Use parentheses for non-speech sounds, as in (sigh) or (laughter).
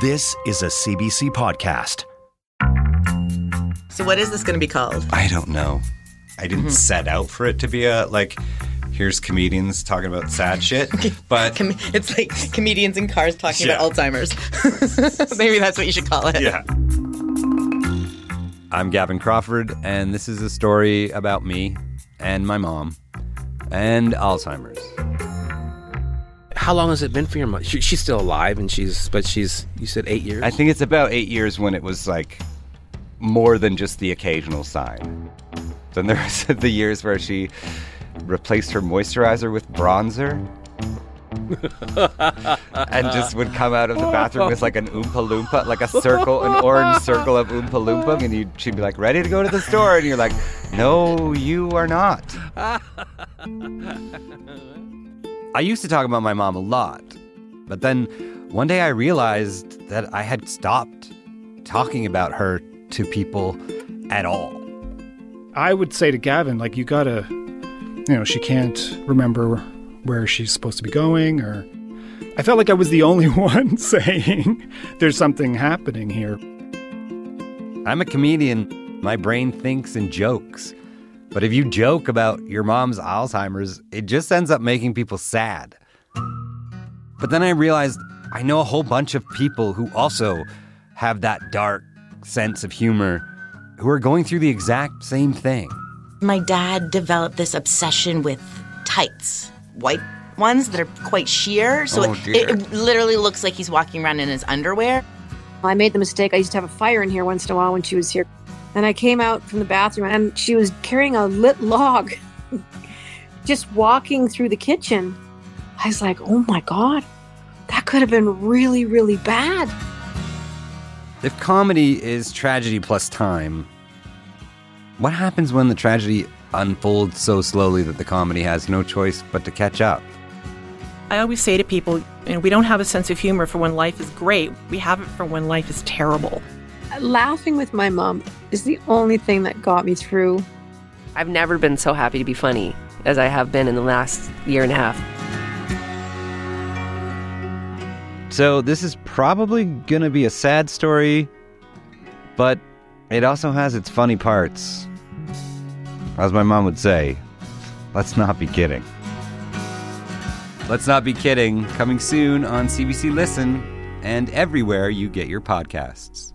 This is a CBC podcast. So, what is this going to be called? I don't know. I didn't mm-hmm. set out for it to be a like. Here's comedians talking about sad shit, (laughs) but Com- it's like comedians in cars talking Yeah. about Alzheimer's. (laughs) Maybe that's what you should call it. yeah. I'm Gavin Crawford, and this is a story about me and my mom and Alzheimer's. How long has it been for your mom? She, she's still alive, and she's but she's you said eight years. I think it's about eight years when it was like more than just the occasional sign. Then there (laughs) was the years where she replaced her moisturizer with bronzer. (laughs) and just would come out of the bathroom with like an oompa loompa, like a circle, an orange (laughs) circle of oompa loompa, and you she'd be like, "Ready to go to the store," and you're like, "No, you are not." I used to talk about my mom a lot, but then one day I realized that I had stopped talking about her to people at all. I would say to Gavin, like, you gotta, you know, she can't remember where she's supposed to be going, or. I felt like I was the only (laughs) one saying there's something happening here. I'm a comedian. My brain thinks in jokes. But if you joke about your mom's Alzheimer's, it just ends up making people sad. But then I realized I know a whole bunch of people who also have that dark sense of humor who are going through the exact same thing. My dad developed this obsession with tights, white ones that are quite sheer. So Oh, it, dear. it literally looks like he's walking around in his underwear. I made the mistake. I used to have a fire in here once in a while when she was here. And I came out from the bathroom and she was carrying a lit log, (laughs) just walking through the kitchen. I was like, oh my God, that could have been really, really bad. If comedy is tragedy plus time, what happens when the tragedy unfolds so slowly that the comedy has no choice but to catch up? I always say to people, you know, we don't have a sense of humor for when life is great. We have it for when life is terrible. Laughing with my mom is the only thing that got me through. I've never been so happy to be funny as I have been in the last year and a half. So, this is probably going to be a sad story, but it also has its funny parts. As my mom would say, let's not be kidding. Let's not be kidding. Coming soon on CBC Listen and everywhere you get your podcasts.